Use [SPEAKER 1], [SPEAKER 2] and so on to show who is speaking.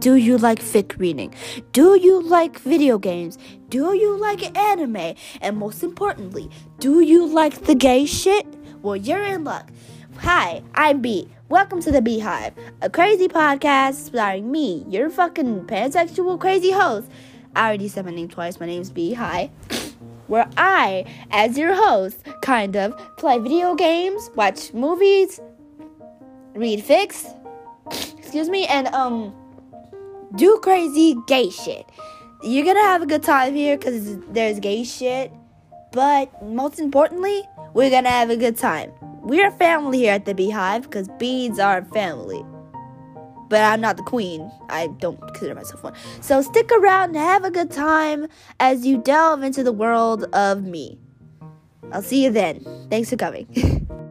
[SPEAKER 1] Do you like fic reading? Do you like video games? Do you like anime? And most importantly, do you like the gay shit? Well, you're in luck. Hi, I'm B. Welcome to the Beehive, a crazy podcast starring me, your fucking pansexual crazy host. I already said my name twice. My name's B. Hi. Where I, as your host, kind of play video games, watch movies, read fics, excuse me, and um do crazy gay shit. You're gonna have a good time here because there's gay shit, but most importantly, we're gonna have a good time. We're family here at the Beehive because bees are family. But I'm not the queen. I don't consider myself one. So stick around and have a good time as you delve into the world of me. I'll see you then. Thanks for coming.